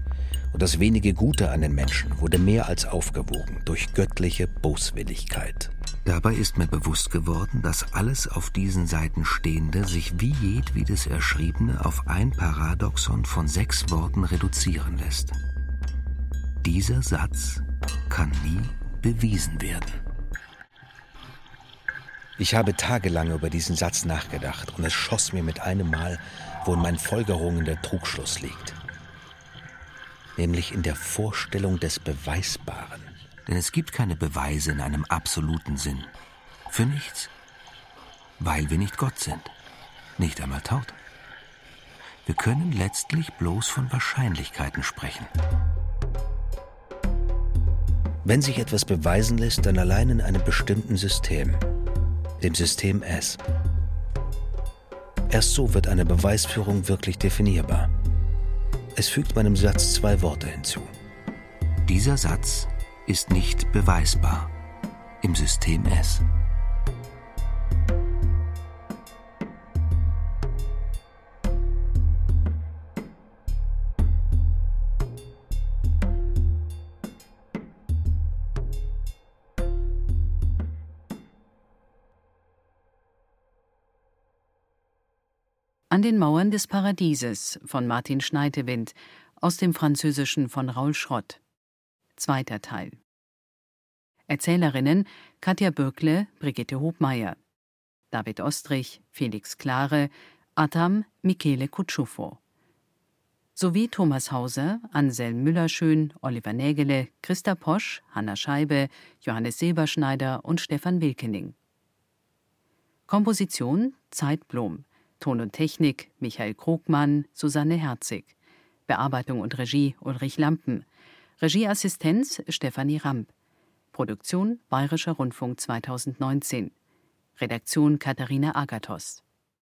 und das wenige Gute an den Menschen wurde mehr als aufgewogen durch göttliche Boswilligkeit. Dabei ist mir bewusst geworden, dass alles auf diesen Seiten Stehende sich wie jedwedes Erschriebene auf ein Paradoxon von sechs Worten reduzieren lässt. Dieser Satz kann nie bewiesen werden. Ich habe tagelang über diesen Satz nachgedacht und es schoss mir mit einem Mal, wo in meinen Folgerungen der Trugschluss liegt nämlich in der Vorstellung des Beweisbaren. Denn es gibt keine Beweise in einem absoluten Sinn. Für nichts. Weil wir nicht Gott sind. Nicht einmal taut. Wir können letztlich bloß von Wahrscheinlichkeiten sprechen. Wenn sich etwas beweisen lässt, dann allein in einem bestimmten System, dem System S. Erst so wird eine Beweisführung wirklich definierbar. Es fügt meinem Satz zwei Worte hinzu. Dieser Satz ist nicht beweisbar im System S. An den Mauern des Paradieses von Martin Schneidewind aus dem Französischen von Raul Schrott. Zweiter Teil. Erzählerinnen Katja Bürkle, Brigitte Hobmeier, David Ostrich, Felix Klare, Atam, Michele Kutschufo. Sowie Thomas Hauser, Anselm Müllerschön, Oliver Nägele, Christa Posch, Hanna Scheibe, Johannes Silberschneider und Stefan Wilkening. Komposition Zeitblom. Ton und Technik Michael Krogmann, Susanne Herzig. Bearbeitung und Regie Ulrich Lampen. Regieassistenz Stefanie Ramp. Produktion Bayerischer Rundfunk 2019. Redaktion Katharina Agathos